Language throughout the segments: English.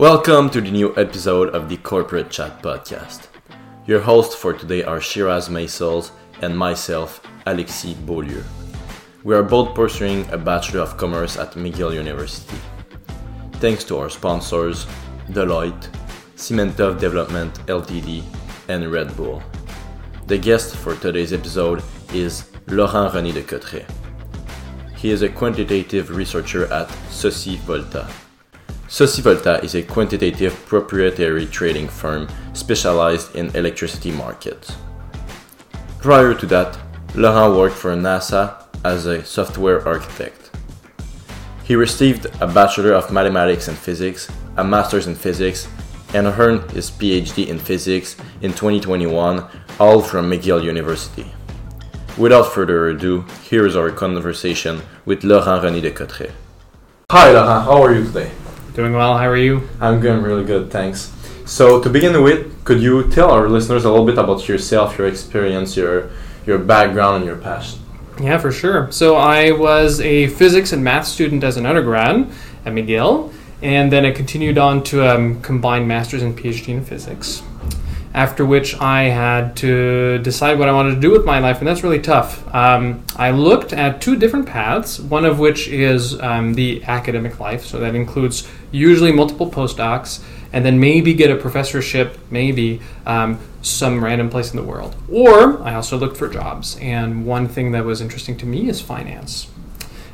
Welcome to the new episode of the Corporate Chat Podcast. Your hosts for today are Shiraz Maisels and myself, Alexis Beaulieu. We are both pursuing a Bachelor of Commerce at McGill University. Thanks to our sponsors, Deloitte, Cementov Development Ltd, and Red Bull. The guest for today's episode is Laurent René de Cotret. He is a quantitative researcher at SocïVolta. SocïVolta is a quantitative proprietary trading firm specialized in electricity markets. Prior to that, Laurent worked for NASA as a software architect. He received a Bachelor of Mathematics and Physics, a Master's in Physics, and earned his PhD in Physics in 2021, all from McGill University. Without further ado, here is our conversation with Laurent René de Cotret. Hi Laurent, how are you today? Doing well. How are you? I'm doing really good, thanks. So to begin with, could you tell our listeners a little bit about yourself, your experience, your your background, and your passion? Yeah, for sure. So I was a physics and math student as an undergrad at McGill, and then I continued on to um, combine master's and PhD in physics. After which I had to decide what I wanted to do with my life, and that's really tough. Um, I looked at two different paths, one of which is um, the academic life, so that includes usually multiple postdocs, and then maybe get a professorship, maybe um, some random place in the world. Or I also looked for jobs, and one thing that was interesting to me is finance.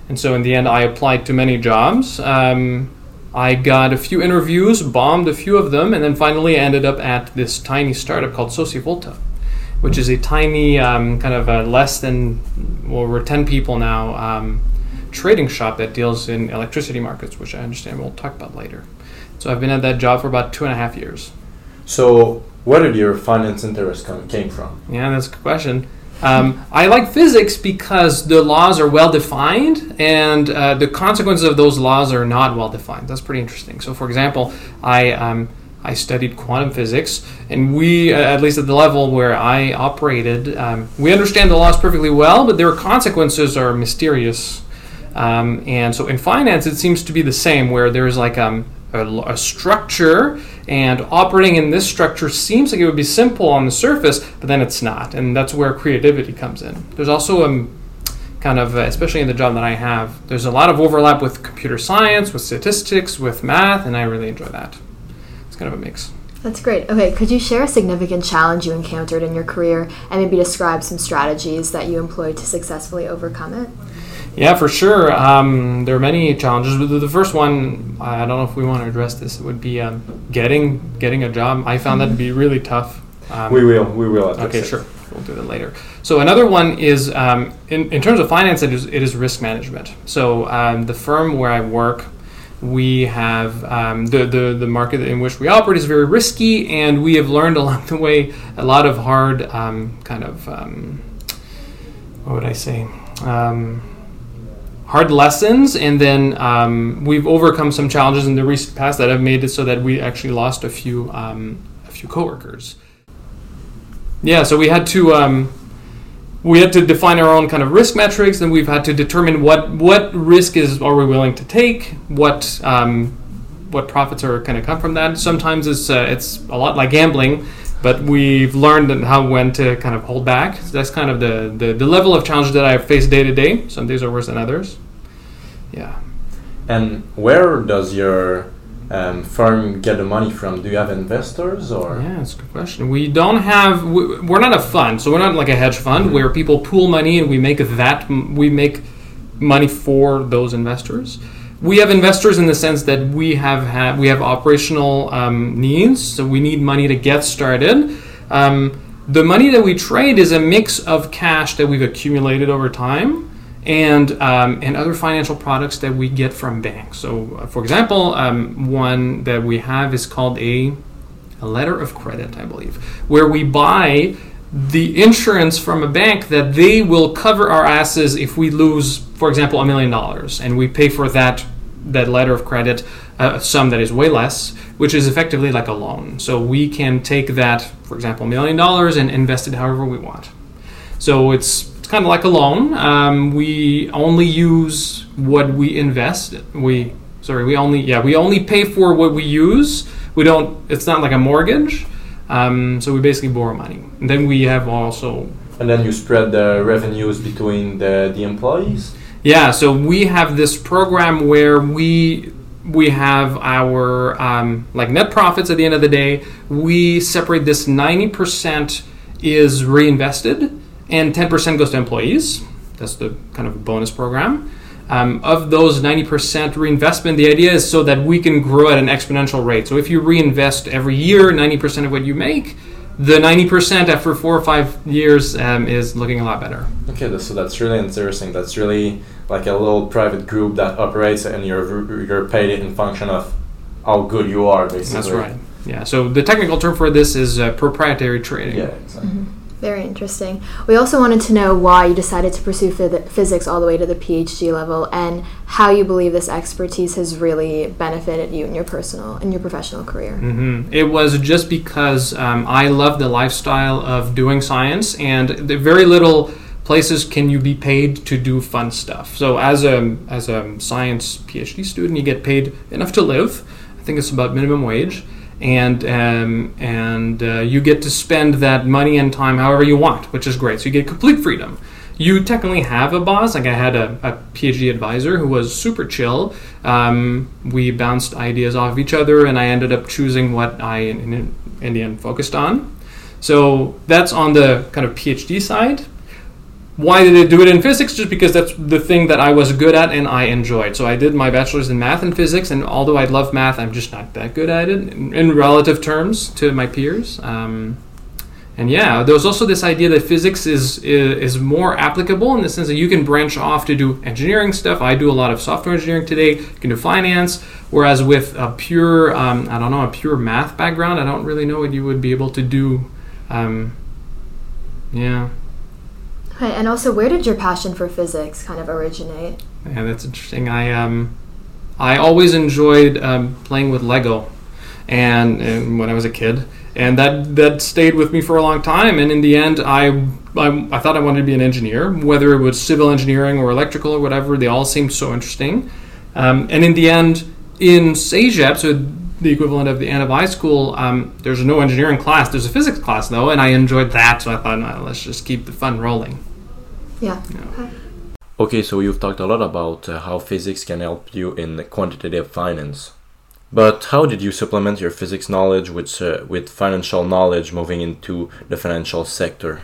And so in the end, I applied to many jobs. Um, I got a few interviews, bombed a few of them, and then finally ended up at this tiny startup called SocïVolta, which is a tiny, um, kind of a less than, well, we're 10 people now, um, trading shop that deals in electricity markets, which I understand we'll talk about later. So I've been at that job for about two and a half years. So where did your finance interest come, came from? Yeah, that's a good question. Um, I like physics because the laws are well defined and uh, the consequences of those laws are not well defined. That's pretty interesting. So, for example, I um, I studied quantum physics, and we, uh, at least at the level where I operated, um, we understand the laws perfectly well, but their consequences are mysterious. Um, and so, in finance, it seems to be the same, where there's like um, a, a structure and operating in this structure seems like it would be simple on the surface, but then it's not. And that's where creativity comes in. There's also a um, kind of, especially in the job that I have, there's a lot of overlap with computer science, with statistics, with math, and I really enjoy that. It's kind of a mix. That's great. Okay, could you share a significant challenge you encountered in your career and maybe describe some strategies that you employed to successfully overcome it? Yeah, for sure. Um, there are many challenges. The first one, I don't know if we want to address this. It would be um, getting getting a job. I found that to be really tough. Um, we will. We will. Okay, sure. We'll do that later. So another one is um, in, in terms of finance. It is it is risk management. So um, the firm where I work, we have um, the, the the market in which we operate is very risky, and we have learned along the way a lot of hard kind of what would I say hard lessons, and then um, we've overcome some challenges in the recent past that have made it so that we actually lost a few um, a few coworkers. Yeah, so we had to um, we had to define our own kind of risk metrics, and we've had to determine what what risk is are we willing to take, what um, what profits are going to come from that. Sometimes it's uh, it's a lot like gambling but we've learned how when to kind of hold back. So that's kind of the, the, the level of challenge that I face day to day. Some days are worse than others. Yeah. And where does your um, firm get the money from? Do you have investors or? Yeah, that's a good question. We don't have. We're not a fund, so we're not like a hedge fund mm-hmm. where people pool money and we make that we make money for those investors we have investors in the sense that we have had we have operational um, needs, so we need money to get started. Um, the money that we trade is a mix of cash that we've accumulated over time and um, and other financial products that we get from banks. So, uh, for example, um, one that we have is called a a letter of credit, I believe, where we buy the insurance from a bank that they will cover our asses if we lose, for example, a million dollars, and we pay for that that letter of credit a sum that is way less, which is effectively like a loan. So we can take that, for example, million dollars and invest it however we want. So it's it's kind of like a loan. Um, we only use what we invest. We sorry, we only yeah we only pay for what we use. We don't. It's not like a mortgage. Um, so we basically borrow money. And then we have also And then you spread the revenues between the, the employees? Yeah, so we have this program where we we have our um, like net profits at the end of the day. We separate this ninety percent is reinvested and ten percent goes to employees. That's the kind of bonus program. Um, of those 90% reinvestment, the idea is so that we can grow at an exponential rate. So if you reinvest every year 90% of what you make, the 90% after four or five years um, is looking a lot better. Okay, so that's really interesting. That's really like a little private group that operates and you're, you're paid in function of how good you are, basically. That's right. Yeah. So the technical term for this is uh, proprietary trading. Yeah, exactly. Mm-hmm. Very interesting. We also wanted to know why you decided to pursue phys- physics all the way to the PhD level, and how you believe this expertise has really benefited you in your personal in your professional career. Mm-hmm. It was just because um, I love the lifestyle of doing science, and the very little places can you be paid to do fun stuff. So as a as a science PhD student, you get paid enough to live. I think it's about minimum wage and um, and uh, you get to spend that money and time however you want, which is great. So you get complete freedom. You technically have a boss. Like I had a, a PhD advisor who was super chill. Um, we bounced ideas off of each other, and I ended up choosing what I in, in, in the end focused on. So that's on the kind of PhD side. Why did I do it in physics? Just because that's the thing that I was good at and I enjoyed. So I did my bachelor's in math and physics, and although I love math, I'm just not that good at it in, in relative terms to my peers. Um, and yeah, there was also this idea that physics is, is, is more applicable in the sense that you can branch off to do engineering stuff. I do a lot of software engineering today. You can do finance. Whereas with a pure, um, I don't know, a pure math background, I don't really know what you would be able to do. Um, yeah. Right, and also, where did your passion for physics kind of originate? Yeah, that's interesting. I um, I always enjoyed um, playing with Lego, and, and when I was a kid, and that that stayed with me for a long time. And in the end, I, I I thought I wanted to be an engineer, whether it was civil engineering or electrical or whatever. They all seemed so interesting. Um, and in the end, in CEGEP, so the equivalent of the end of high school, um, there's no engineering class. There's a physics class though, and I enjoyed that. So I thought, no, let's just keep the fun rolling. Yeah. Yeah. Okay. Okay, so you've talked a lot about uh, how physics can help you in quantitative finance. But how did you supplement your physics knowledge with uh, with financial knowledge moving into the financial sector?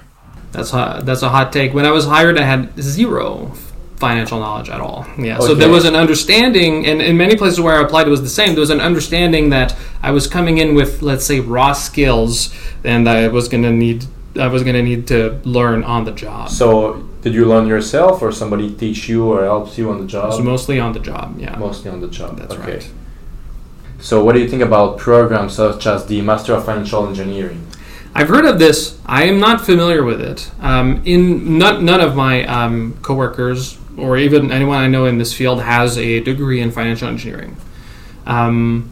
That's hot, that's a hot take. When I was hired, I had zero financial knowledge at all. Yeah, so there was an understanding, and in many places where I applied, it was the same. There was an understanding that I was coming in with, let's say, raw skills, and I was going to need, I was going to need to learn on the job. So, did you learn yourself, or somebody teach you or helps you on the job? So mostly on the job. Yeah, Mostly on the job. that's okay. right. So, what do you think about programs such as the Master of Financial Engineering? I've heard of this. I am not familiar with it. Um, in none, none of my um, coworkers or even anyone I know in this field has a degree in financial engineering. Um,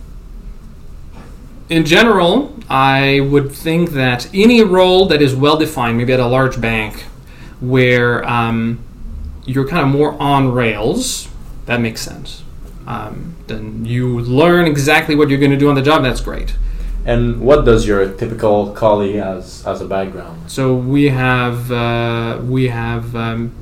in general, I would think that any role that is well defined, maybe at a large bank, where um, you're kind of more on rails, that makes sense. Um, then you learn exactly what you're going to do on the job. That's great. And what does your typical colleague as as a background? So we have uh, we have um,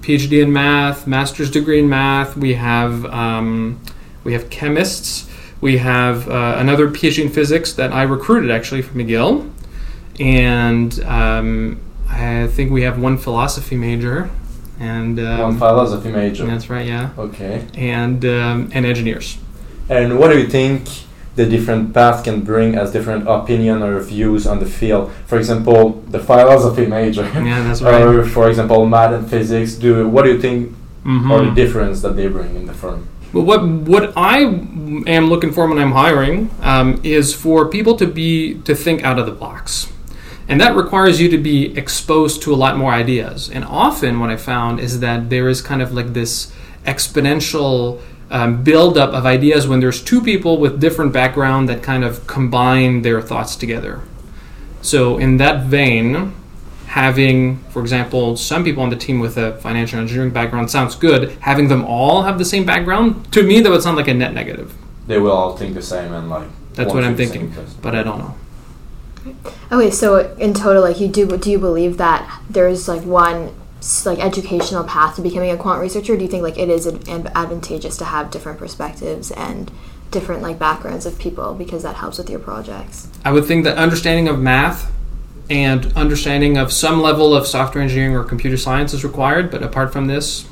PhD in math, master's degree in math. We have um, we have chemists. We have uh, another PhD in physics that I recruited actually from McGill, and um, I think we have one philosophy major, and One um, philosophy major. that's right, yeah, Okay. and um, and engineers. And what do you think the different paths can bring as different opinion or views on the field? For example, the philosophy major, Yeah, that's right. or for example, math and physics. Do what do you think mm-hmm. are the difference that they bring in the firm? But what what I am looking for when I'm hiring um, is for people to be to think out of the box, and that requires you to be exposed to a lot more ideas. And often, what I found is that there is kind of like this exponential um, buildup of ideas when there's two people with different background that kind of combine their thoughts together. So in that vein, having, for example, some people on the team with a financial engineering background sounds good. Having them all have the same background, to me, that would sound like a net negative. They will all think the same and like. That's what I'm to the same thinking, but I don't know. Okay, so in total, like you do, do you believe that there's like one like educational path to becoming a quant researcher? Do you think like it is ad- ad- advantageous to have different perspectives and different like backgrounds of people because that helps with your projects? I would think that understanding of math and understanding of some level of software engineering or computer science is required, but apart from this,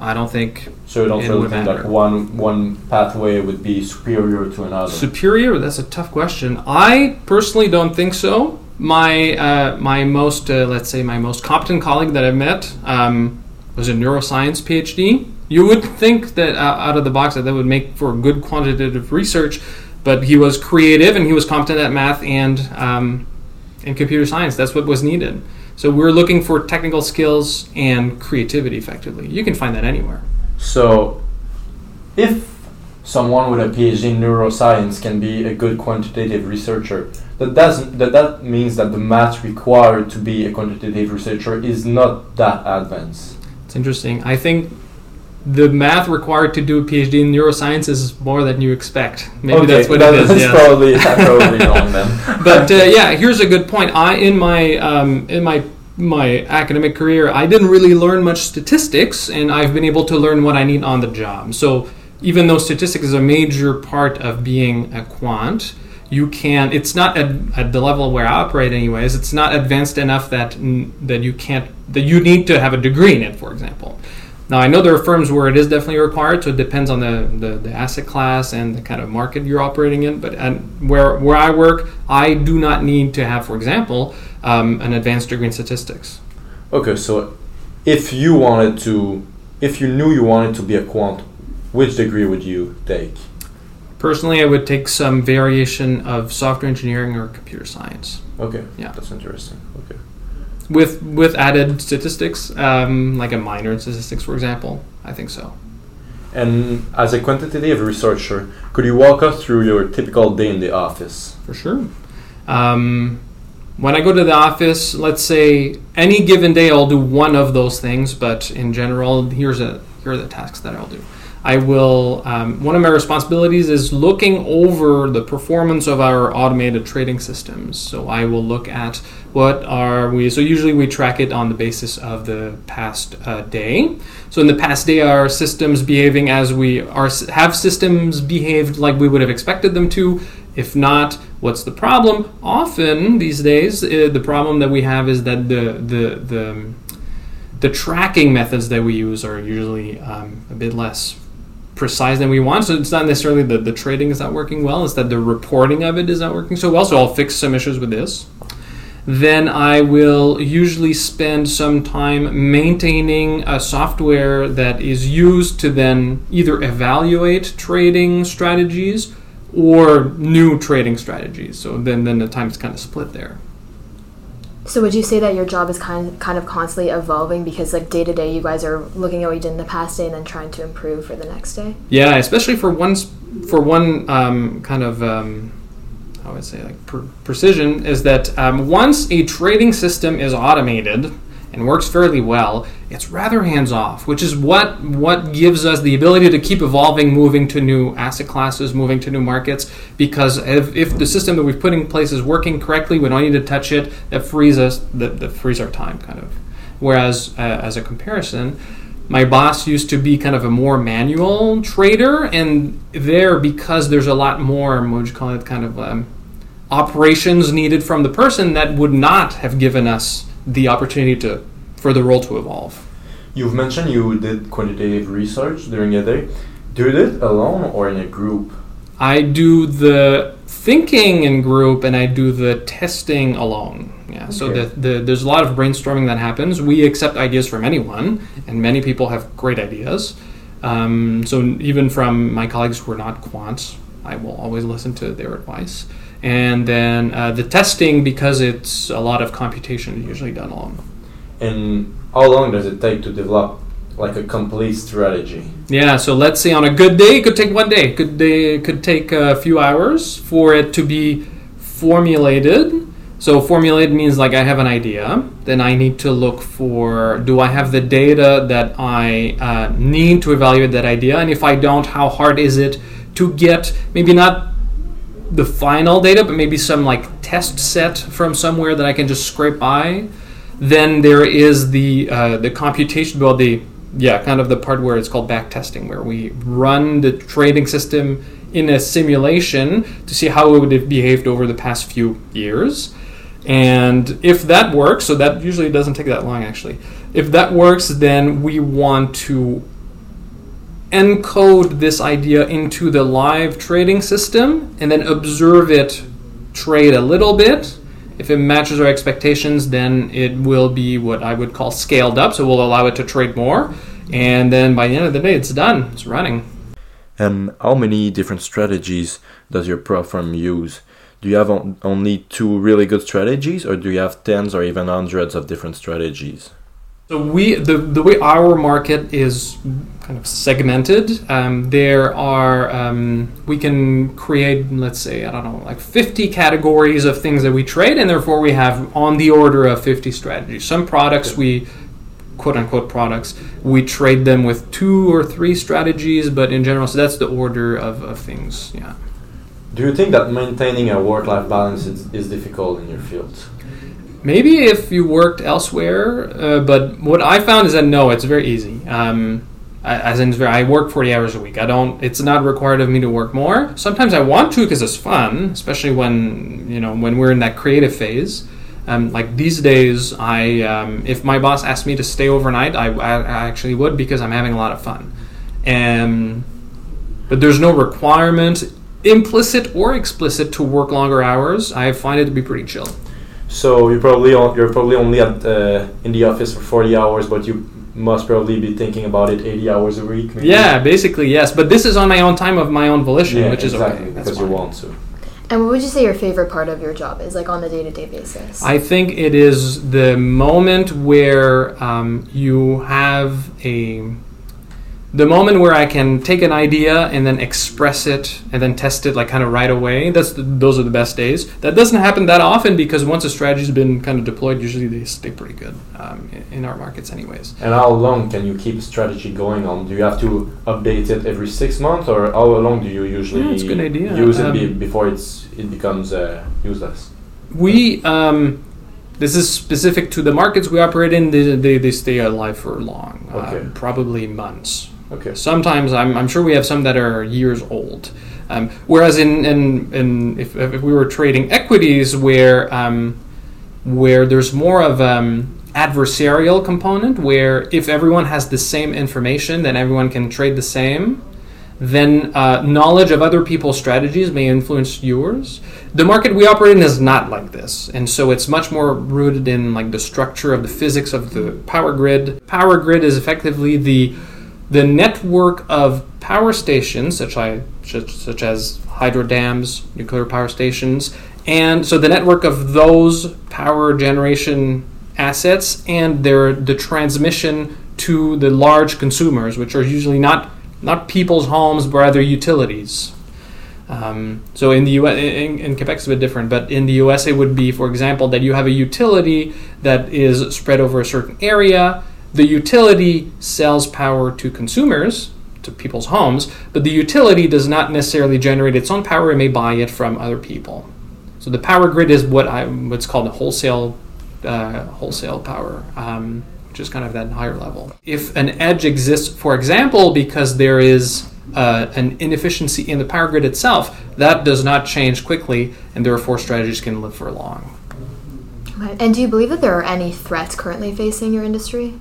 I don't think So you don't It really think like one one pathway would be superior to another. superior. That's a tough question. I personally don't think so. My uh, my most uh, let's say my most competent colleague that I've met um, was a neuroscience PhD. You would think that uh, out of the box that that would make for good quantitative research, but he was creative and he was competent at math and um, and computer science. That's what was needed. So we're looking for technical skills and creativity. Effectively, you can find that anywhere. So, if someone with a PhD in neuroscience can be a good quantitative researcher, that doesn't that that means that the math required to be a quantitative researcher is not that advanced. It's interesting. I think the math required to do a PhD in neuroscience is more than you expect. Maybe that's what that- it is. That's yes. probably probably wrong then. but uh, yeah, here's a good point. I in my um, in my my academic career, I didn't really learn much statistics, and I've been able to learn what I need on the job. So even though statistics is a major part of being a quant, you can. It's not at, at the level where I operate, anyways. It's not advanced enough that that you can't that you need to have a degree in it, for example. Now I know there are firms where it is definitely required, so it depends on the, the, the asset class and the kind of market you're operating in. But and where where I work, I do not need to have, for example, um, an advanced degree in statistics. Okay, so if you wanted to, if you knew you wanted to be a quant, which degree would you take? Personally, I would take some variation of software engineering or computer science Okay, Yeah. that's interesting. Okay. With with added statistics, um, like a minor in statistics, for example. I think so. And as a quantitative researcher, could you walk us through your typical day in the office? For sure. Um, when I go to the office, let's say any given day I'll do one of those things, but in general, here's a here are the tasks that I'll do. I will. Um, one of my responsibilities is looking over the performance of our automated trading systems. So I will look at what are we. So usually we track it on the basis of the past uh, day. So in the past day, are systems behaving as we are? Have systems behaved like we would have expected them to? If not, what's the problem? Often these days, uh, the problem that we have is that the the the the tracking methods that we use are usually um, a bit less precise than we want. So it's not necessarily that the trading is not working well; it's that the reporting of it is not working so well. So I'll fix some issues with this. Then I will usually spend some time maintaining a software that is used to then either evaluate trading strategies or new trading strategies. So then, then the time is kind of split there. So would you say that your job is kind kind of constantly evolving because like day to day you guys are looking at what you did in the past day and then trying to improve for the next day? Yeah, especially for one for one um, kind of um, how would I say like per- precision is that um, once a trading system is automated and works fairly well, it's rather hands off, which is what what gives us the ability to keep evolving, moving to new asset classes, moving to new markets. Because if, if the system that we've put in place is working correctly, we don't need to touch it. That frees us, that, that frees our time, kind of. Whereas uh, as a comparison, my boss used to be kind of a more manual trader, and there because there's a lot more, what would you call it, kind of um, operations needed from the person that would not have given us the opportunity to for the role to evolve. You've mentioned you did quantitative research during a day. Do you do it alone or in a group? I do the thinking in group and I do the testing alone. Yeah, so Okay. the, the, there's a lot of brainstorming that happens. We accept ideas from anyone, and many people have great ideas. Um, so even from my colleagues who are not quants, I will always listen to their advice. And then uh, the testing, because it's a lot of computation, is usually done alone. And how long does it take to develop like a complete strategy? Yeah, so let's say on a good day, it could take one day. Good day it could take a few hours for it to be formulated. So formulated means like I have an idea, then I need to look for do I have the data that I uh, need to evaluate that idea, and if I don't, how hard is it to get maybe not the final data, but maybe some like test set from somewhere that I can just scrape by. Then there is the uh, the computation, well the yeah, kind of the part where it's called back testing, where we run the trading system in a simulation to see how it would have behaved over the past few years. And if that works, so that usually doesn't take that long actually. If that works, then we want to encode this idea into the live trading system and then observe it trade a little bit. If it matches our expectations, then it will be what I would call scaled up, so we'll allow it to trade more. And then by the end of the day, it's done, it's running. And how many different strategies does your prop firm use? Do you have only two really good strategies, or do you have tens or even hundreds of different strategies? So we the the way our market is kind of segmented. Um, there are um, we can create let's say I don't know like 50 categories of things that we trade, and therefore we have on the order of 50 strategies. Some products we quote unquote products we trade them with two or three strategies, but in general, so that's the order of, of things. Yeah. Do you think that maintaining a work life balance is, is difficult in your field? Maybe if you worked elsewhere, uh, but what I found is that no, it's very easy. Um, I- as in, I work 40 hours a week. I don't. It's not required of me to work more. Sometimes I want to because it's fun, especially when you know when we're in that creative phase. Um, like these days, I um, if my boss asked me to stay overnight, I, I, actually would because I'm having a lot of fun. And but there's no requirement, implicit or explicit, to work longer hours. I find it to be pretty chill. So you probably on, you're probably only at uh, in the office for 40 hours, but you must probably be thinking about it 80 hours a week. maybe? Yeah, basically yes. But this is on my own time of my own volition, Yeah, which is exactly okay. That's because you fine. want to. And what would you say your favorite part of your job is, like on a day to day basis? I think it is the moment where um, you have a the moment where I can take an idea and then express it and then test it like kind of right away. That's the, those are the best days. That doesn't happen that often because once a strategy's been kind of deployed, usually they stay pretty good um, in, in our markets, anyways. And how long can you keep a strategy going on? Do you have to update it every six months, or how long do you usually Yeah, a good idea. use it be, Um, before it's it becomes uh, useless? We um, this is specific to the markets we operate in. They, they, they stay alive for long, Okay. uh, probably months. Okay. Sometimes I'm, I'm sure we have some that are years old. Um, whereas in, in, in if, if we were trading equities where um, where there's more of um, adversarial component where if everyone has the same information then everyone can trade the same then uh, knowledge of other people's strategies may influence yours. The market we operate in is not like this, and so it's much more rooted in like the structure of the physics of the power grid. Power grid is effectively the the network of power stations, such, such, such as hydro dams, nuclear power stations, and so the network of those power generation assets and their the transmission to the large consumers, which are usually not not people's homes, but rather utilities. Um, so in the U.S., in, in Quebec, it's a bit different, but in the U.S., it would be, for example, that you have a utility that is spread over a certain area. The utility sells power to consumers, to people's homes, but the utility does not necessarily generate its own power; it may buy it from other people. So the power grid is what I what's called a wholesale uh, wholesale power. Um, which is kind of that higher level. If an edge exists, for example, because there is uh, an inefficiency in the power grid itself, that does not change quickly, and therefore strategies can live for long. Okay. And do you believe that there are any threats currently facing your industry?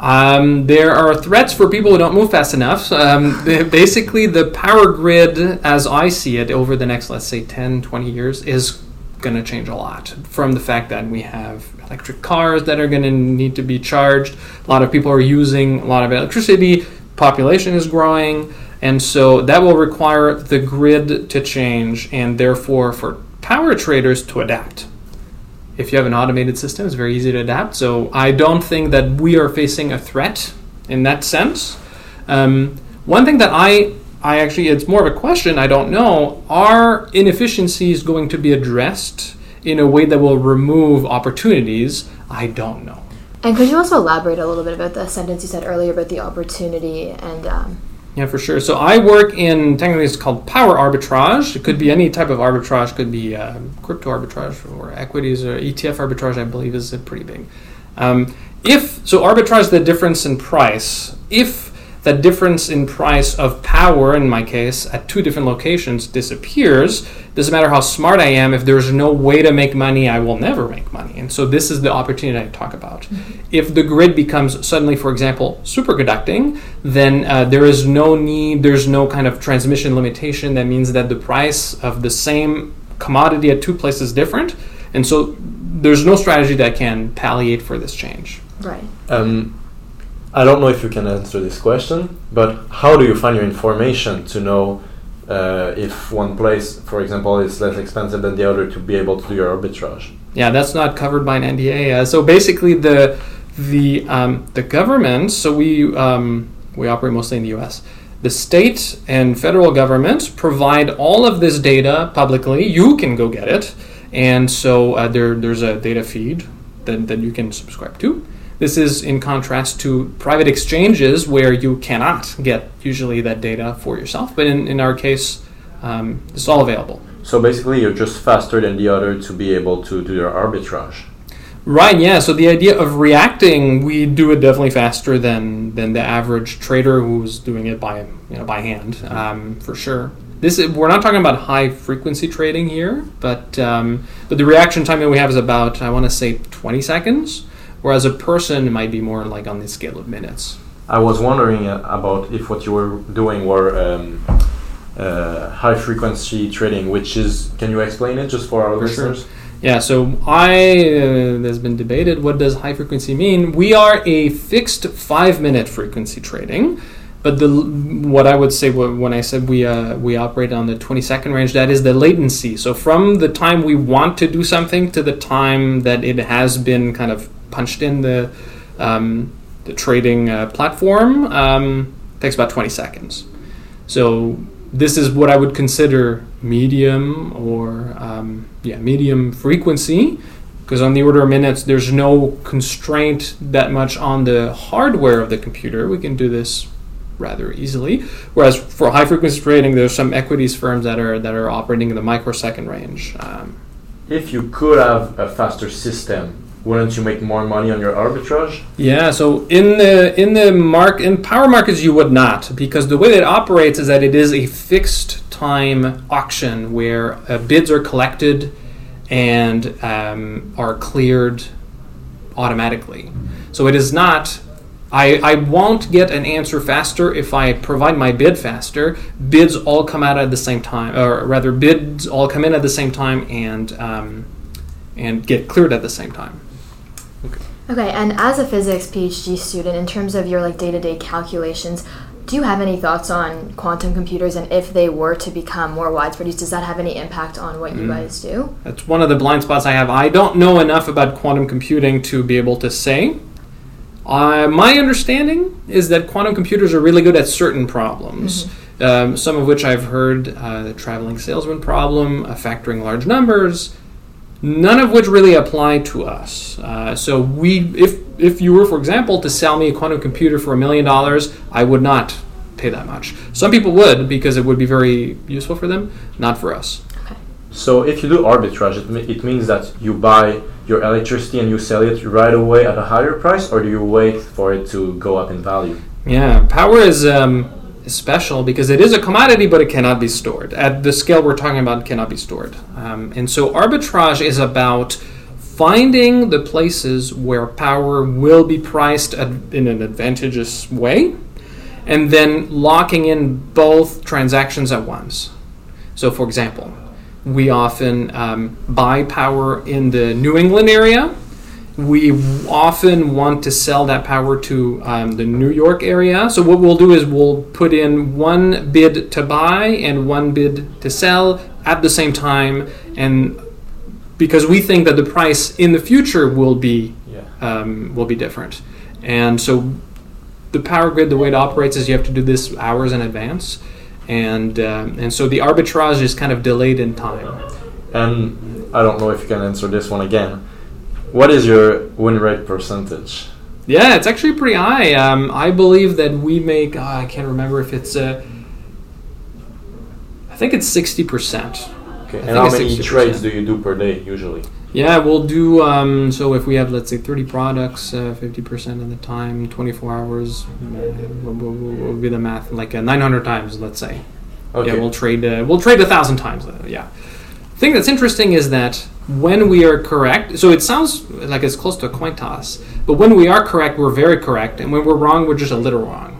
Um, there are threats for people who don't move fast enough. Um, basically, the power grid, as I see it, over the next, let's say, 10, 20 years, is going to change a lot from the fact that we have electric cars that are going to need to be charged. A lot of people are using a lot of electricity, population is growing, and so that will require the grid to change and therefore for power traders to adapt if you have an automated system, it's very easy to adapt. So I don't think that we are facing a threat in that sense. Um, one thing that I I actually it's more of a question. I don't know. Are inefficiencies going to be addressed in a way that will remove opportunities, I don't know. And could you also elaborate a little bit about the sentence you said earlier about the opportunity and um, Yeah, for sure. So I work in technically it's called power arbitrage. It could be any type of arbitrage. Could be uh, crypto arbitrage or equities or ETF arbitrage. I believe is pretty big. Um, if so, arbitrage the difference in price. If that difference in price of power, in my case, at two different locations disappears, doesn't matter how smart I am. If there's no way to make money, I will never make money. And so this is the opportunity I talk about. If the grid becomes suddenly, for example, superconducting, then uh, there is no need. There's no kind of transmission limitation. That means that the price of the same commodity at two places is different, and so there's no strategy that can palliate for this change. right? Um, I don't know if you can answer this question, but how do you find your information to know uh, if one place, for example, is less expensive than the other to be able to do your arbitrage? Yeah, that's not covered by an NDA. Uh, so basically, the the um, the government. So we um, we operate mostly in the U.S. The state and federal government provide all of this data publicly. You can go get it, and so uh, there there's a data feed that, that you can subscribe to. This is in contrast to private exchanges where you cannot get usually that data for yourself. But in, in our case, um, it's all available. So basically, you're just faster than the other to be able to do your arbitrage. Right, yeah. So the idea of reacting, we do it definitely faster than than the average trader who's doing it by you know by hand, um, for sure. This is, we're not talking about high frequency trading here, but um, but the reaction time that we have is about I want to say 20 seconds, whereas a person might be more like on the scale of minutes. I was wondering about if what you were doing were um, uh, high frequency trading, which is. Can you explain it just for our For sure. listeners? Yeah, so I uh, there's been debated what does high frequency mean. We are a fixed five minute frequency trading, but the what I would say when I said we uh, we operate on the 20 second range, that is the latency. So from the time we want to do something to the time that it has been kind of punched in the um, the trading uh, platform um, takes about 20 seconds. So this is what I would consider medium or um, yeah medium frequency because on the order of minutes there's no constraint that much on the hardware of the computer. We can do this rather easily. Whereas for high frequency trading, there's some equities firms that are that are operating in the microsecond range. Um, If you could have a faster system, wouldn't you make more money on your arbitrage? Yeah, so in the in the mark in power markets you would not because the way it operates is that it is a fixed time auction where uh, bids are collected and um, are cleared automatically. So it is not. I, I won't get an answer faster if I provide my bid faster. Bids all come out at the same time, or rather, bids all come in at the same time and um, and get cleared at the same time. Okay, and as a physics PhD student, in terms of your like day-to-day calculations, do you have any thoughts on quantum computers and if they were to become more widespread use, does that have any impact on what you guys do? That's one of the blind spots I have. I don't know enough about quantum computing to be able to say. Uh, my understanding is that quantum computers are really good at certain problems, um, some of which I've heard uh, the traveling salesman problem, uh, factoring large numbers, none of which really apply to us. Uh, so we, if if you were, for example, to sell me a quantum computer for a million dollars, I would not pay that much. Some people would because it would be very useful for them, not for us. So if you do arbitrage, it, it means that you buy your electricity and you sell it right away at a higher price, or do you wait for it to go up in value? Yeah, power is um, special because it is a commodity, but it cannot be stored. At the scale we're talking about, cannot be stored. Um, and so arbitrage is about finding the places where power will be priced at, in an advantageous way, and then locking in both transactions at once. So, for example, we often um, buy power in the New England area we often want to sell that power to um, the New York area. So what we'll do is we'll put in one bid to buy and one bid to sell at the same time, and because we think that the price in the future will be Yeah. um, will be different, and so the power grid, the way it operates is you have to do this hours in advance, and um, and so the arbitrage is kind of delayed in time. And I don't know if you can answer this one again. What is your win rate percentage? Yeah, it's actually pretty high. Um, I believe that we make. Uh, I can't remember if it's. Uh, I think it's sixty percent. Okay. And how many 60%. trades do you do per day usually? Yeah, we'll do. Um, so if we have, let's say, thirty products, uh, fifty percent of the time, twenty-four hours, uh, will- will- will be the math, like uh, nine hundred times, let's say. Okay. Yeah, we'll trade. Uh, we'll trade a thousand times. Uh, yeah. thing that's interesting is that when we are correct, so it sounds like it's close to a coin toss, but when we are correct, we're very correct, and when we're wrong, we're just a little wrong.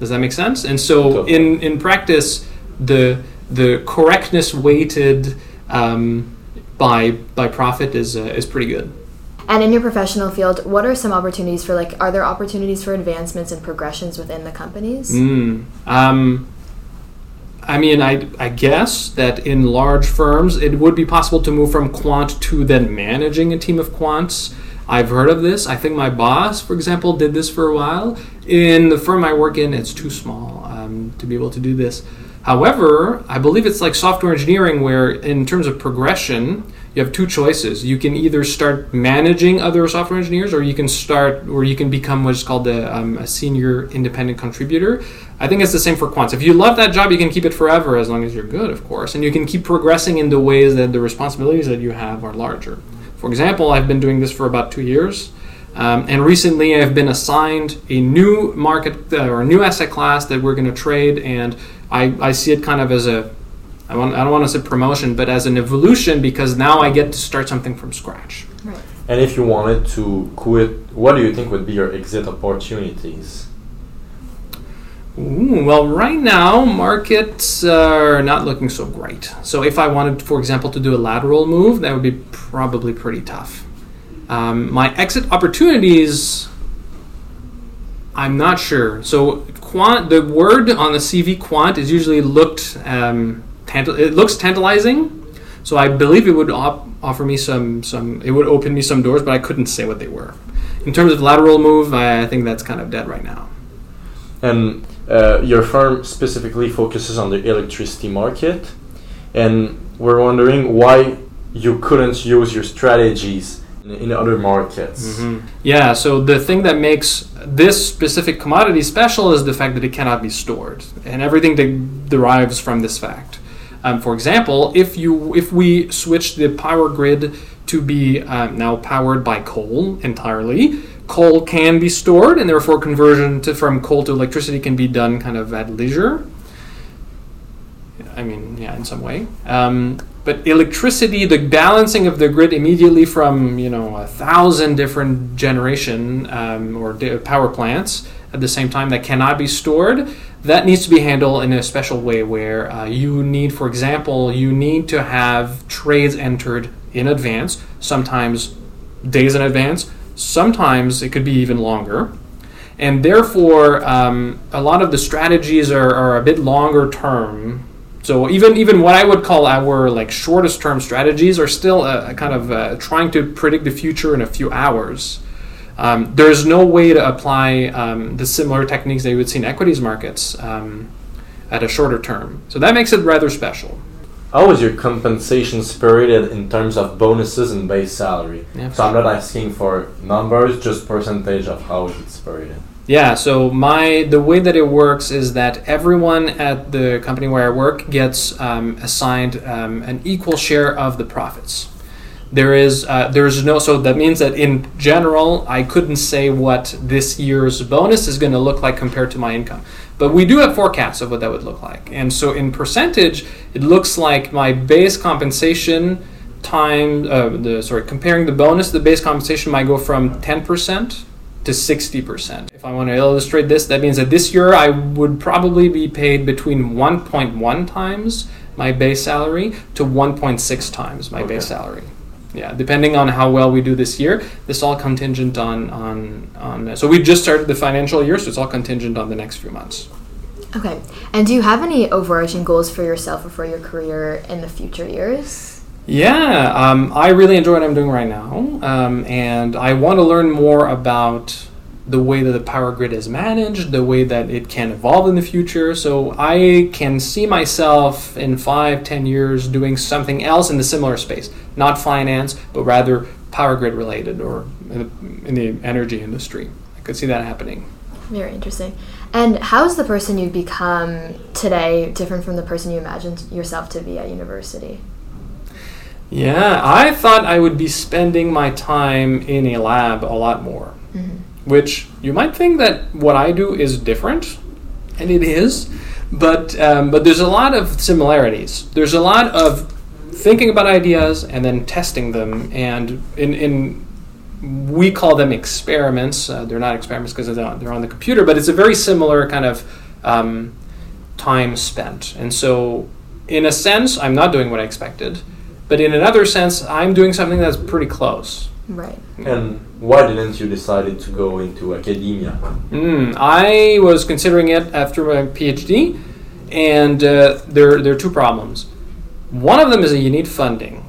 Does that make sense? And so Totally. in in practice, the the correctness weighted um, by by profit is uh, is pretty good. And in your professional field, what are some opportunities for like are there opportunities for advancements and progressions within the companies? Mm. Um, I mean, I, I guess that in large firms, it would be possible to move from quant to then managing a team of quants. I've heard of this. I think my boss, for example, did this for a while. In the firm I work in, it's too small um, to be able to do this. However, I believe it's like software engineering, where in terms of progression, you have two choices. You can either start managing other software engineers, or you can start, or you can become what's called a, um, a senior independent contributor. I think it's the same for quants. If you love that job, you can keep it forever as long as you're good, of course, and you can keep progressing in the ways that the responsibilities that you have are larger. For example, I've been doing this for about two years. Um, and recently, I've been assigned a new market uh, or a new asset class that we're going to trade, and I, I see it kind of as a I, want, I don't want to say promotion, but as an evolution because now I get to start something from scratch. Right. And if you wanted to quit, what do you think would be your exit opportunities? Ooh, well, right now markets are not looking so great. So if I wanted, for example, to do a lateral move, that would be probably pretty tough. Um, my exit opportunities, I'm not sure. So quant, the word on the CV quant is usually looked, um, tantal- it looks tantalizing. So I believe it would op- offer me some, some, it would open me some doors, but I couldn't say what they were. In terms of lateral move, I, I think that's kind of dead right now. And uh, your firm specifically focuses on the electricity market, and we're wondering why you couldn't use your strategies in, other markets. Yeah, so the thing that makes this specific commodity special is the fact that it cannot be stored, and everything that derives from this fact. Um, for example, if you if we switch the power grid to be um, now powered by coal entirely, coal can be stored, and therefore conversion to, from coal to electricity can be done kind of at leisure. I mean, yeah, in some way. Um, but electricity, the balancing of the grid immediately from you know a thousand different generation um, or power plants at the same time that cannot be stored, that needs to be handled in a special way where uh, you need, for example, you need to have trades entered in advance, sometimes days in advance, sometimes it could be even longer. And therefore um, a lot of the strategies are, are a bit longer term. So even even what i would call our like shortest term strategies are still uh, kind of uh, trying to predict the future in a few hours um, there's no way to apply um, the similar techniques that you would see in equities markets um, at a shorter term so that makes it rather special How is your compensation separated in terms of bonuses and base salary? Yeah, so I'm not asking for numbers, just percentage of how it's separated. Yeah, so my the way that it works is that everyone at the company where I work gets um, assigned um, an equal share of the profits. There is uh, there's no so that means that in general I couldn't say what this year's bonus is going to look like compared to my income, but we do have forecasts of what that would look like, and so in percentage it looks like my base compensation time uh, the sorry comparing the bonus the base compensation might go from ten percent to 60%. If I want to illustrate this, that means that this year I would probably be paid between 1.1 times my base salary to 1.6 times my Okay. base salary. Yeah, depending on how well we do this year, this all contingent on on on. So we just started the financial year, so it's all contingent on the next few months. Okay. And do you have any overarching goals for yourself or for your career in the future years? Yeah, um, I really enjoy what I'm doing right now, um, and I want to learn more about the way that the power grid is managed, the way that it can evolve in the future. So I can see myself in five, ten years doing something else in the similar space, not finance, but rather power grid related or in the energy industry. I could see that happening. Very interesting. And how is the person you've become today different from the person you imagined yourself to be at university? Yeah, I thought I would be spending my time in a lab a lot more. Mm-hmm which you might think that what I do is different, and it is, but um, but there's a lot of similarities. There's a lot of thinking about ideas and then testing them, and in in we call them experiments. Uh, they're not experiments because they're, they're on the computer, but it's a very similar kind of um, time spent. And so, in a sense, I'm not doing what I expected, but in another sense, I'm doing something that's pretty close. Right. And why didn't you decide to go into academia? Mm, I was considering it after my PhD, and uh, there, there are two problems. One of them is that you need funding,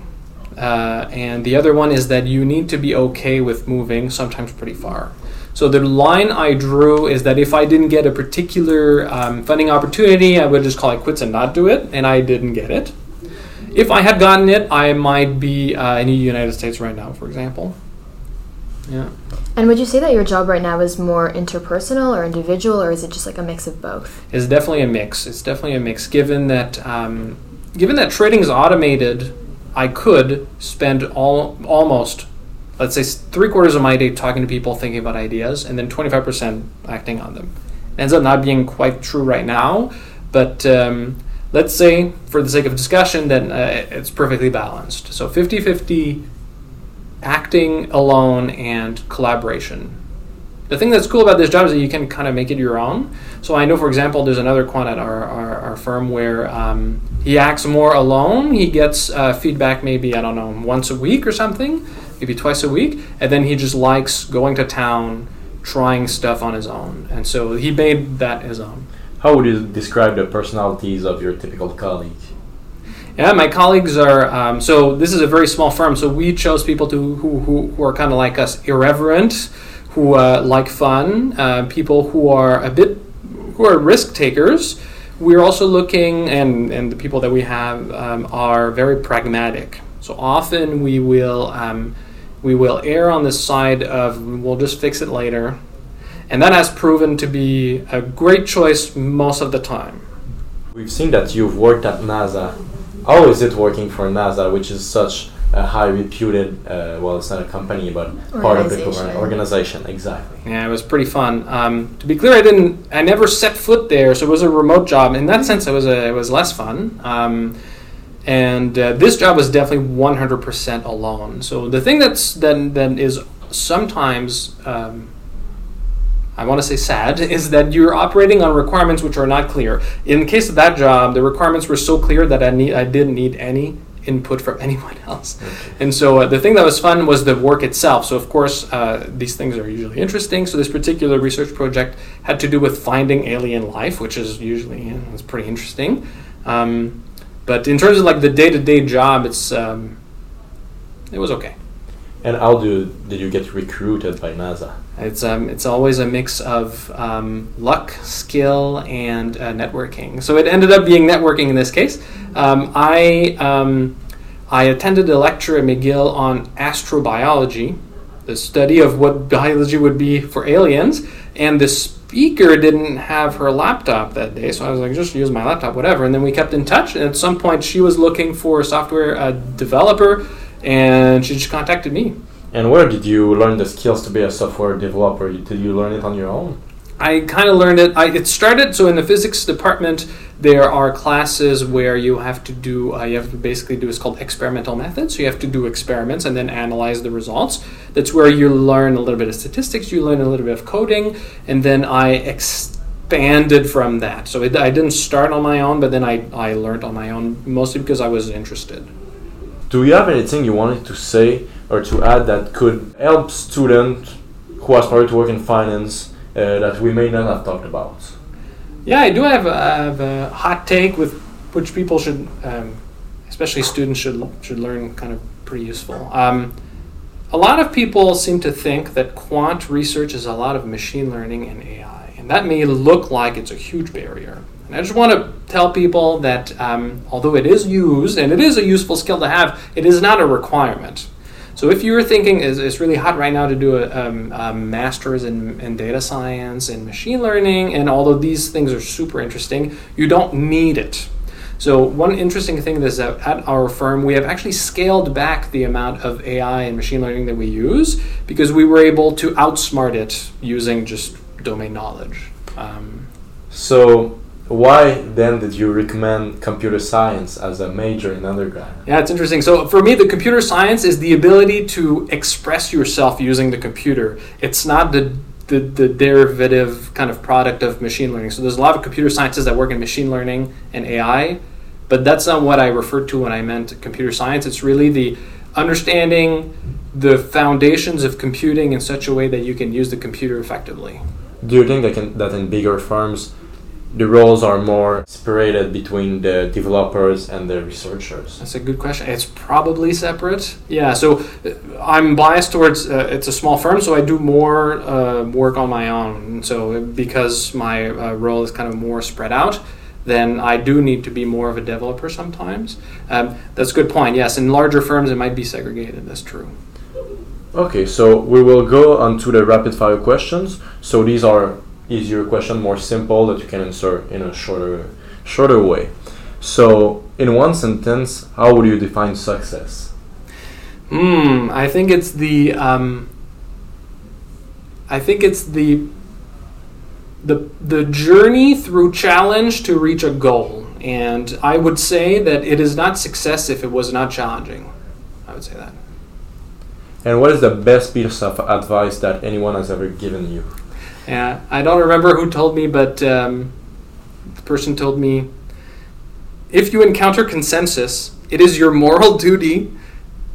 uh, and the other one is that you need to be okay with moving, sometimes pretty far. So the line I drew is that if I didn't get a particular um, funding opportunity, I would just call it quits and not do it, and I didn't get it. If I had gotten it, I might be uh, in the United States right now, for example. Yeah. And would you say that your job right now is more interpersonal or individual, or is it just like a mix of both? It's definitely a mix. It's definitely a mix. Given that, um, given that trading is automated, I could spend all almost, let's say, three quarters of my day talking to people, thinking about ideas, and then twenty five percent acting on them. It ends up not being quite true right now, but um, let's say, for the sake of discussion, that uh, it's perfectly balanced. So 50 50 acting alone and collaboration. The thing that's cool about this job is that you can kind of make it your own. So I know, for example, there's another quant at our, our, our firm where um, he acts more alone. He gets uh, feedback maybe, I don't know, once a week or something, maybe twice a week. And then he just likes going to town, trying stuff on his own. And so he made that his own. How would you describe the personalities of your typical colleagues? Yeah, my colleagues are. Um, so this is a very small firm, so we chose people to who who, who are kind of like us, irreverent, who uh, like fun, uh, people who are a bit who are risk takers. We're also looking, and and the people that we have um, are very pragmatic. So often we will um, we will err on the side of we'll just fix it later, and that has proven to be a great choice most of the time. We've seen that you've worked at NASA how is it working for NASA, which is such a high reputed, uh, well, it's not a company, but part of the organization, exactly. Yeah, it was pretty fun. Um, to be clear, I didn't, I never set foot there, so it was a remote job. In that sense, it was a, it was less fun. Um, and uh, this job was definitely 100% alone. So the thing that's then that is sometimes um, I want to say sad, is that you're operating on requirements which are not clear. In the case of that job, the requirements were so clear that I need I didn't need any input from anyone else. And so uh, the thing that was fun was the work itself. So of course uh, these things are usually interesting. So this particular research project had to do with finding alien life, which is usually you know, it's pretty interesting. Um, but in terms of like the day to day job, it's um, it was okay. And how do did you get recruited by NASA? It's um, it's always a mix of um, luck, skill, and uh, networking. So it ended up being networking in this case. Um, I um, I attended a lecture at McGill on astrobiology, the study of what biology would be for aliens, and the speaker didn't have her laptop that day, so I was like, just use my laptop, whatever. And then we kept in touch, and at some point she was looking for a software uh, developer and she just contacted me. And where did you learn the skills to be a software developer? Did you learn it on your own? I kind of learned it. I, it started so in the physics department. There are classes where you have to do. Uh, you have to basically do. It's called experimental methods. So you have to do experiments and then analyze the results. That's where you learn a little bit of statistics. You learn a little bit of coding, and then I expanded from that. So it, I didn't start on my own, but then I I learned on my own mostly because I was interested. Do you have anything you wanted to say or to add that could help students who aspire to work in finance uh, that we may not have talked about? Yeah, I do have a, have a hot take with which people should, um, especially students, should should learn kind of pretty useful. Um, a lot of people seem to think that quant research is a lot of machine learning and AI, and that may look like it's a huge barrier. And I just want to tell people that um, although it is used and it is a useful skill to have, it is not a requirement. So if you're thinking it's really hot right now to do a, um, a master's in, in, data science and machine learning, and although these things are super interesting, you don't need it. So one interesting thing is that at our firm we have actually scaled back the amount of AI and machine learning that we use because we were able to outsmart it using just domain knowledge. Um, so why then did you recommend computer science as a major in undergrad? Yeah, it's interesting. So for me, the computer science is the ability to express yourself using the computer. It's not the the, the derivative kind of product of machine learning. So there's a lot of computer scientists that work in machine learning and AI, but that's not what I referred to when I meant computer science. It's really the understanding the foundations of computing in such a way that you can use the computer effectively. Do you think that, can, that in bigger firms the roles are more separated between the developers and the researchers? That's a good question. It's probably separate. Yeah, so uh, I'm biased towards uh, it's a small firm, so I do more uh, work on my own. So because my uh, role is kind of more spread out, then I do need to be more of a developer sometimes. Um, that's a good point. Yes, in larger firms it might be segregated. That's true. Okay, so we will go on to the rapid fire questions. So these are easier question, more simple that you can answer in a shorter shorter way. So, in one sentence, how would you define success? Hmm, I think it's the um, I think it's the the the journey through challenge to reach a goal. And I would say that it is not success if it was not challenging. I would say that. And what is the best piece of advice that anyone has ever given you? Yeah, I don't remember who told me, but um, the person told me if you encounter consensus, it is your moral duty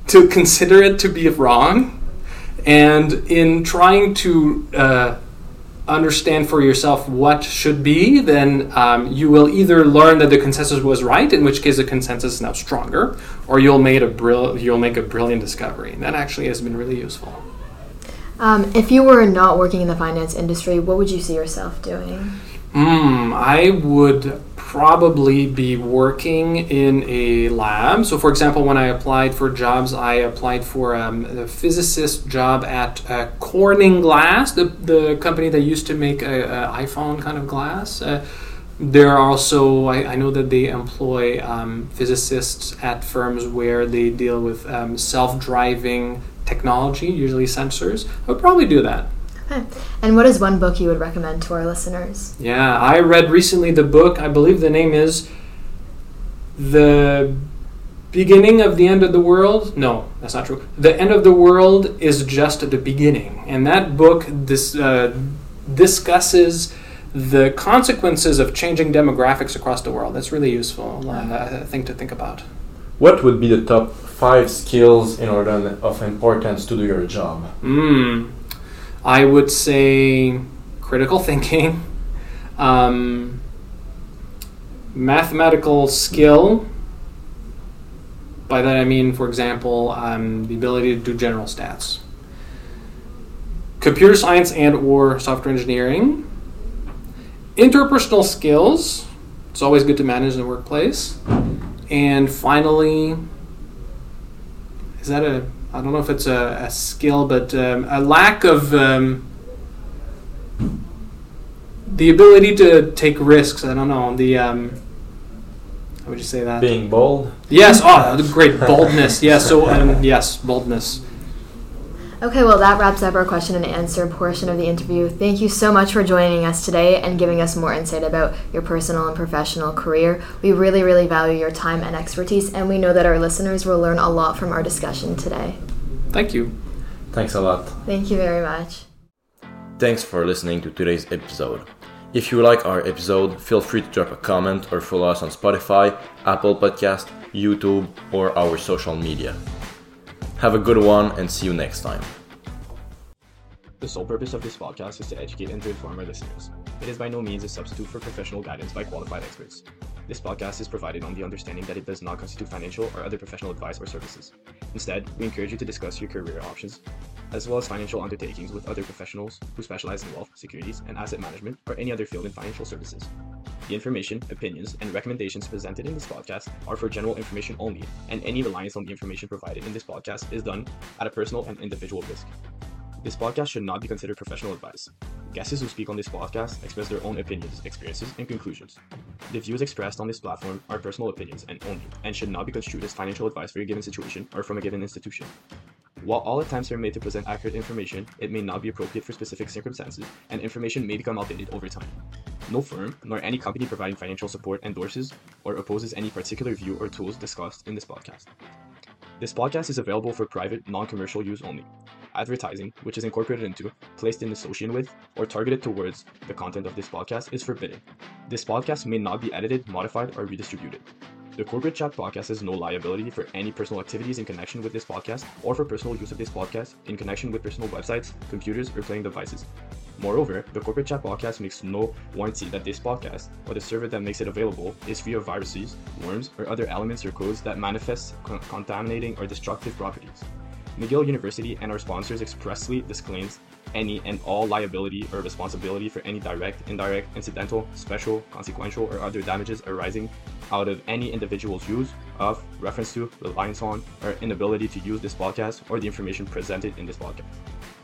to consider it to be wrong. And in trying to uh, understand for yourself what should be, then um, you will either learn that the consensus was right, in which case the consensus is now stronger, or you'll, made a brill- you'll make a brilliant discovery. And that actually has been really useful. Um, if you were not working in the finance industry, what would you see yourself doing? Mm, I would probably be working in a lab. So, for example, when I applied for jobs, I applied for um, a physicist job at uh, Corning Glass, the, the company that used to make an iPhone kind of glass. Uh, there are also, I, I, know that they employ um, physicists at firms where they deal with um, self driving technology, usually sensors, I would probably do that. Okay. And what is one book you would recommend to our listeners? Yeah, I read recently the book, I believe the name is The Beginning of the End of the World. No, that's not true. The End of the World is just the beginning. And that book this, uh, discusses the consequences of changing demographics across the world. That's really useful uh, thing to think about. What would be the top five skills in order of importance to do your job? Mm, I would say critical thinking, um, mathematical skill. By that I mean, for example, um, the ability to do general stats. Computer science and or software engineering. Interpersonal skills. It's always good to manage in the workplace. And finally, is that a I don't know if it's a, a skill, but um, a lack of um, the ability to take risks. I don't know the. Um, how would you say that? Being bold. Yes. Oh, great boldness. Yes. So um, yes, boldness. Okay, well, that wraps up our question and answer portion of the interview. Thank you so much for joining us today and giving us more insight about your personal and professional career. We really, really value your time and expertise, and we know that our listeners will learn a lot from our discussion today. Thank you. Thanks a lot. Thank you very much. Thanks for listening to today's episode. If you like our episode, feel free to drop a comment or follow us on Spotify, Apple Podcast, YouTube, or our social media. Have a good one and see you next time. The sole purpose of this podcast is to educate and to inform our listeners. It is by no means a substitute for professional guidance by qualified experts. This podcast is provided on the understanding that it does not constitute financial or other professional advice or services. Instead, we encourage you to discuss your career options, as well as financial undertakings with other professionals who specialize in wealth, securities, and asset management, or any other field in financial services. The information, opinions, and recommendations presented in this podcast are for general information only, and any reliance on the information provided in this podcast is done at a personal and individual risk. This podcast should not be considered professional advice. Guests who speak on this podcast express their own opinions, experiences, and conclusions. The views expressed on this platform are personal opinions and only, and should not be construed as financial advice for a given situation or from a given institution. While all attempts are made to present accurate information, it may not be appropriate for specific circumstances, and information may become outdated over time. No firm, nor any company providing financial support endorses or opposes any particular view or tools discussed in this podcast. This podcast is available for private, non commercial use only. Advertising, which is incorporated into, placed in association with, or targeted towards the content of this podcast is forbidden. This podcast may not be edited, modified, or redistributed. The Corporate Chat podcast has no liability for any personal activities in connection with this podcast or for personal use of this podcast in connection with personal websites, computers, or playing devices. Moreover, the Corporate Chat podcast makes no warranty that this podcast or the server that makes it available is free of viruses, worms, or other elements or codes that manifest con- contaminating or destructive properties. McGill University and our sponsors expressly disclaims any and all liability or responsibility for any direct, indirect, incidental, special, consequential, or other damages arising out of any individual's use of, reference to, reliance on, or inability to use this podcast or the information presented in this podcast.